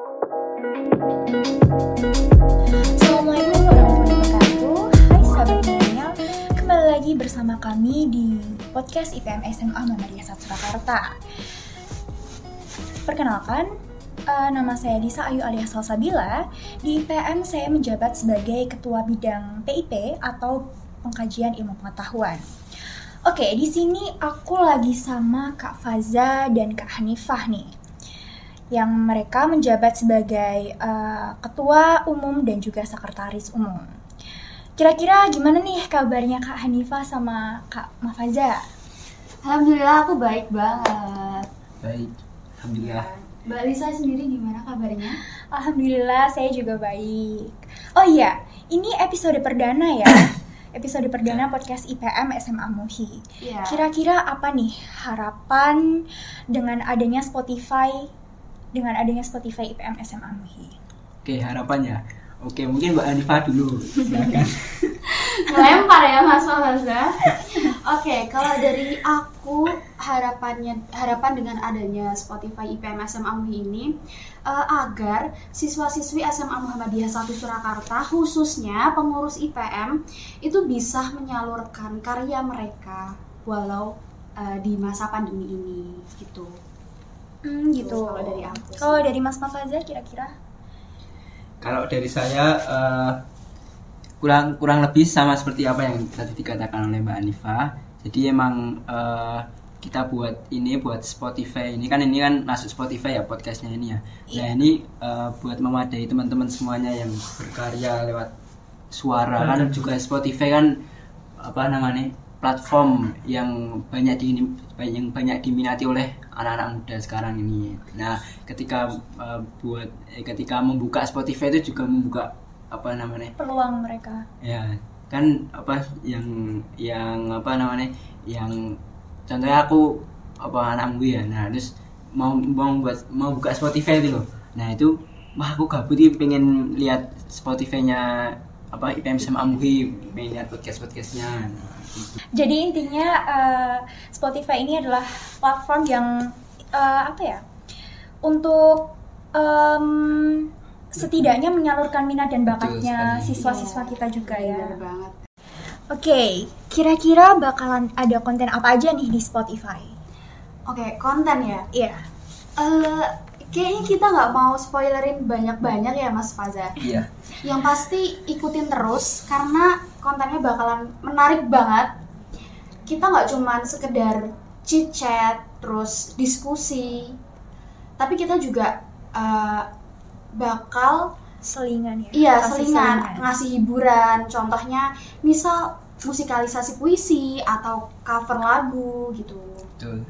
Assalamualaikum warahmatullahi wabarakatuh. Hai sahabat milenial Kembali lagi bersama kami di podcast IPM SMA Muhammadiyah 1 Surakarta. Perkenalkan, eh, nama saya Disa Ayu alias Salsabila Di IPM saya menjabat sebagai Ketua Bidang PIP atau Pengkajian Ilmu Pengetahuan. Oke, di sini aku lagi sama Kak Faza dan Kak Hanifah nih yang mereka menjabat sebagai uh, ketua umum dan juga sekretaris umum. Kira-kira gimana nih kabarnya Kak Hanifah sama Kak Mafaza? Alhamdulillah aku baik banget. Baik, alhamdulillah. Mbak Lisa sendiri gimana kabarnya? Alhamdulillah saya juga baik. Oh iya, ini episode perdana ya. episode perdana podcast IPM SMA Muhi. Iya. Kira-kira apa nih harapan dengan adanya Spotify dengan adanya Spotify IPM SMA Muhi? Oke, harapannya. Oke, mungkin Mbak Hanifah dulu. Silakan. Ngelempar ya Mas Mahaza. Oke, kalau dari aku harapannya harapan dengan adanya Spotify IPM SMA MUI ini eh, agar siswa-siswi SMA Muhammadiyah 1 Surakarta khususnya pengurus IPM itu bisa menyalurkan karya mereka walau eh, di masa pandemi ini gitu. Hmm, gitu. Kalau dari aku. Kalau dari Mas Mafaza kira-kira? Kalau dari saya eh, kurang kurang lebih sama seperti apa yang tadi dikatakan oleh Mbak Hanifah. Jadi emang eh, kita buat ini buat Spotify ini kan ini kan masuk Spotify ya podcastnya ini ya. Nah ini eh, buat memadai teman-teman semuanya yang berkarya lewat suara kan juga Spotify kan apa namanya platform yang banyak di yang banyak diminati oleh anak-anak muda sekarang ini. Nah, ketika uh, buat eh, ketika membuka Spotify itu juga membuka apa namanya? Peluang mereka. Ya, kan apa yang yang apa namanya? Yang contohnya aku apa anak gue ya. Nah, terus mau mau buat mau buka Spotify itu loh. Nah, itu wah aku gabut nih pengen lihat Spotify-nya apa IPM sama lihat podcast-podcastnya. Nah, gitu. Jadi intinya eh, Spotify ini adalah platform yang eh, apa ya? Untuk em, setidaknya menyalurkan minat dan bakatnya sekali. siswa-siswa kita juga ya. Banget. Oke, kira-kira bakalan ada konten apa aja nih di Spotify? Oke, konten ya. Iya. Eh, kayaknya kita nggak mau spoilerin banyak-banyak ya Mas Faza. Iya. Yang pasti ikutin terus karena kontennya bakalan menarik banget. Kita nggak cuman sekedar chit chat terus diskusi, tapi kita juga eh, bakal Selingan ya. iya Kasih selingan ngasih hiburan. Contohnya misal musikalisasi puisi atau cover lagu gitu. Betul.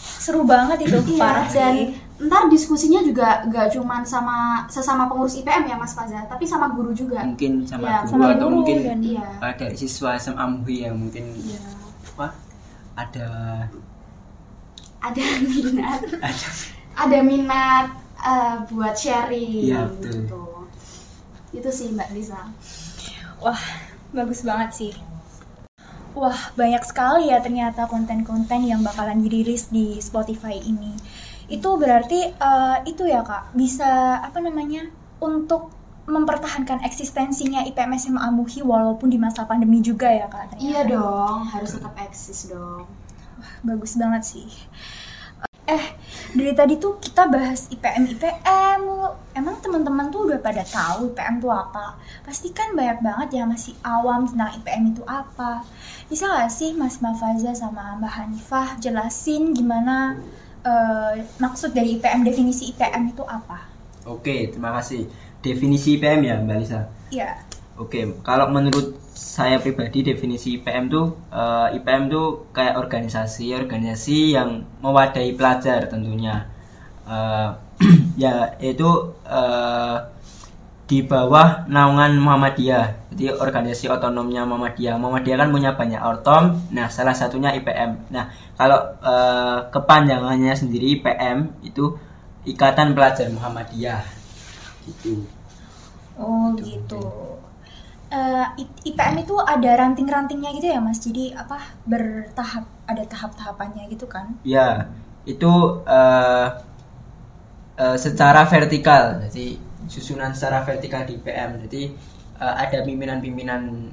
Seru banget itu, Iya, parah dan sih. Ntar diskusinya juga gak cuman sama sesama pengurus IPM ya Mas Faza, tapi sama guru juga. Mungkin sama Iya, guru sama atau guru mungkin dan- Iya. uh, dari siswa SMA Muhi yang mungkin Iya. apa ada Ada minat, ada ada minat eh, buat sharing betul. gitu. Itu sih Mbak Lisa. Wah, bagus banget sih. Wah, banyak sekali ya ternyata konten-konten yang bakalan dirilis di Spotify ini. Itu berarti eh, itu ya kak, bisa apa namanya untuk mempertahankan eksistensinya IPM SMA Muhi walaupun di masa pandemi juga ya kak. ternyata. Iya dong, harus tetap eksis dong. bagus banget sih. Eh, dari tadi tuh kita bahas IPM IPM mulu. Emang teman-teman tuh udah pada tahu IPM tuh apa? Pasti kan banyak banget ya masih awam tentang IPM itu apa. Bisa gak sih Mas Mafaza sama Mbak Hanifah jelasin gimana eh, maksud dari IPM definisi IPM itu apa? Oke, terima kasih. Definisi IPM ya, Mbak Lisa. Iya. Oke, kalau menurut saya pribadi definisi IPM tuh eh, IPM tuh kayak organisasi, organisasi yang mewadahi pelajar tentunya. Eh, ya itu eh, di bawah naungan Muhammadiyah. Jadi organisasi otonomnya Muhammadiyah. Muhammadiyah kan punya banyak ortom. Nah, salah satunya IPM. Nah, kalau eh, kepanjangannya sendiri IPM itu Ikatan Pelajar Muhammadiyah. Gitu. Oh gitu. Eh, I- IPM itu ada ranting-rantingnya gitu ya Mas. Jadi apa bertahap ada tahap-tahapannya gitu kan? Ya, itu eh, eh, secara vertikal jadi susunan secara vertikal di PM jadi eh, ada pimpinan-pimpinan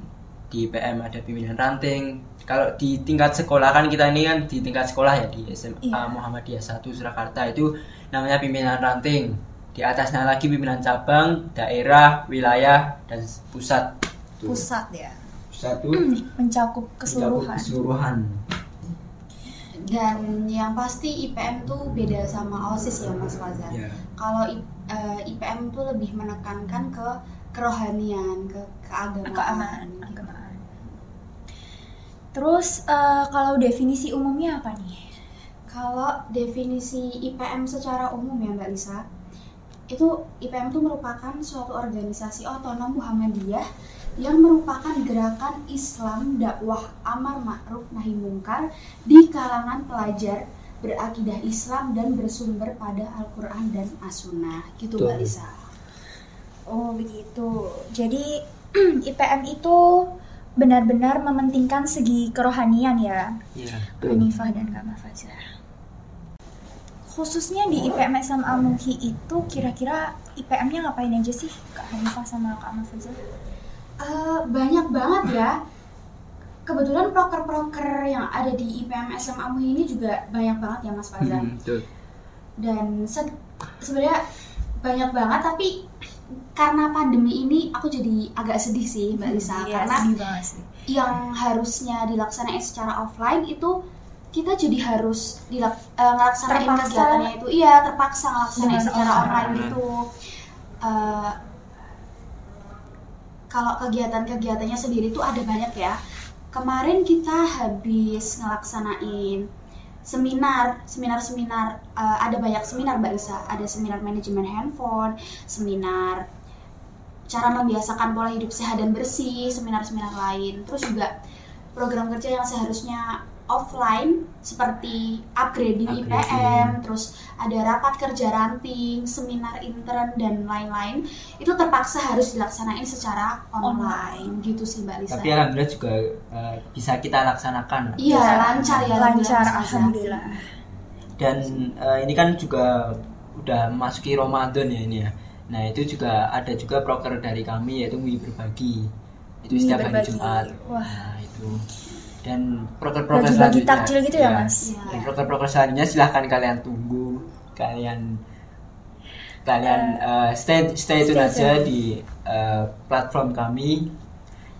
di PM ada pimpinan ranting kalau di tingkat sekolah kan kita ini kan di tingkat sekolah ya di SMA Iya. Muhammadiyah 1 Surakarta itu namanya pimpinan ranting di atasnya lagi pimpinan cabang daerah wilayah dan pusat Tuh. Pusat ya. pusat tuh Mencakup keseluruhan. keseluruhan Dan yang pasti IPM tuh beda sama OSIS ya Mas Faza. ya Kalau I- eh, IPM tuh lebih menekankan ke kerohanian, ke keagamaan. keamanan agamaan. Terus eh, kalau definisi umumnya apa nih? Kalau definisi IPM secara umum ya Mbak Lisa, itu IPM itu merupakan suatu organisasi otonom Muhammadiyah yang merupakan gerakan Islam dakwah amar ma'ruf nahi mungkar di kalangan pelajar berakidah Islam dan bersumber pada Al-Quran dan As-Sunnah gitu Mbak. Lisa. Oh begitu. Jadi IPM itu benar-benar mementingkan segi kerohanian ya, ya Hanifah dan Kak Fajar. Khususnya di IPM SMA Muhi itu kira-kira IPM-nya ngapain aja sih Kak Hanifah sama Kak Fajar? Eh, banyak banget ya. Kebetulan proker-proker yang ada di IPM SMA MUI ini juga banyak banget ya Mas Fazan. Hmm, betul. dan se- sebenarnya banyak banget tapi karena pandemi ini aku jadi agak sedih sih Mbak Lisa Iya, karena sedih banget sih. yang harusnya dilaksanain secara offline itu kita jadi harus dilak eh, ngelaksanain Terpaksa. kegiatannya itu iya terpaksa ngelaksanain Dengan secara online. online gitu Eh, kalau kegiatan-kegiatannya sendiri tuh ada banyak ya. Kemarin kita habis ngelaksanain seminar seminar-seminar eh, ada banyak seminar mbak Lisa ada seminar manajemen handphone seminar cara membiasakan pola hidup sehat dan bersih seminar-seminar lain. Terus juga program kerja yang seharusnya offline seperti upgrading, Upgrading. IPM terus ada rapat kerja ranting seminar intern dan lain-lain itu terpaksa harus dilaksanain secara online, gitu sih mbak Lisa Tapi alhamdulillah juga eh, bisa kita laksanakan. iya lancar ya Lancar, alhamdulillah. Dan eh, ini kan juga udah masuki Ramadan ya ini ya. Nah itu juga ada juga proker dari kami yaitu Wi Berbagi. Itu setiap hari. Jumat. Wah. Nah itu. Dan proker-proker selanjutnya. takjil gitu ya, Mas? Iya. Dan proker-proker selanjutnya silahkan kalian tunggu. Kalian kalian eh, stay stay tune aja tune. di eh, platform kami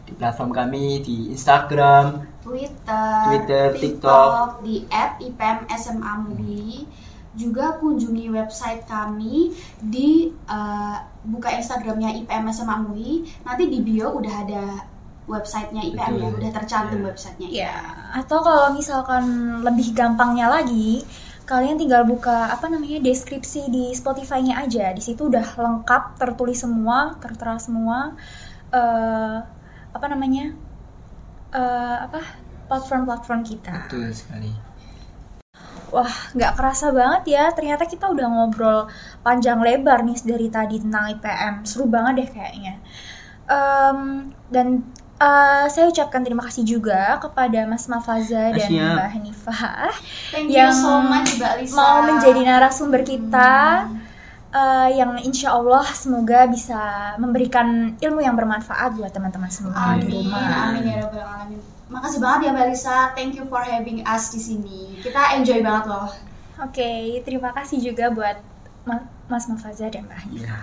di platform kami di Instagram Twitter, Twitter, TikTok, di @ipmsmamubi. Juga kunjungi website kami di eh, buka Instagramnya IPM SMA MUI. Nanti di bio udah ada websitenya IPM ya, Betul. udah tercantum Ya. websitenya. Ya, atau kalau misalkan lebih gampangnya lagi, kalian tinggal buka apa namanya deskripsi di Spotify-nya aja. Di situ udah lengkap, tertulis semua, tertera semua eh apa namanya? eh apa? platform-platform kita. betul sekali Wah, nggak kerasa banget ya. Ternyata kita udah ngobrol panjang lebar nih dari tadi tentang IPM. Seru banget deh kayaknya. Em, dan eh, saya ucapkan terima kasih juga kepada Mas Mafaza dan Siap. Mbak Hanifah Thank you yang so much Mbak Lisa. mau menjadi narasumber kita. eh, yang insya Allah semoga bisa memberikan ilmu yang bermanfaat buat teman-teman semua di Amin, rumah. amin ya rabbal alamin. Makasih banget ya Mbak Lisa. Thank you for having us di sini. Kita enjoy banget loh. Oke, terima kasih juga buat Ma- Mas Mafaza dan Mbak Hanifah. Iya.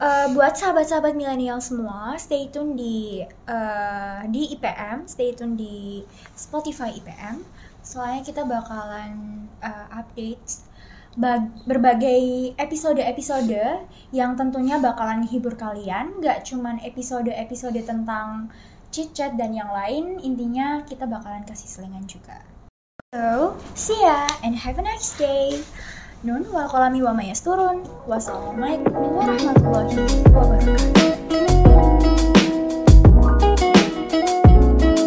Eh, buat sahabat-sahabat milenial semua, stay tune di eh, di IPM, stay tune di Spotify IPM. Soalnya kita bakalan eh, update bag- berbagai episode-episode yang tentunya bakalan hibur kalian. Gak cuman episode-episode tentang chit chat dan yang lain, intinya kita bakalan kasih selingan juga. So, see ya and have a nice day. Nun wal kolami wa mayas turun. Wassalamualaikum warahmatullahi wabarakatuh.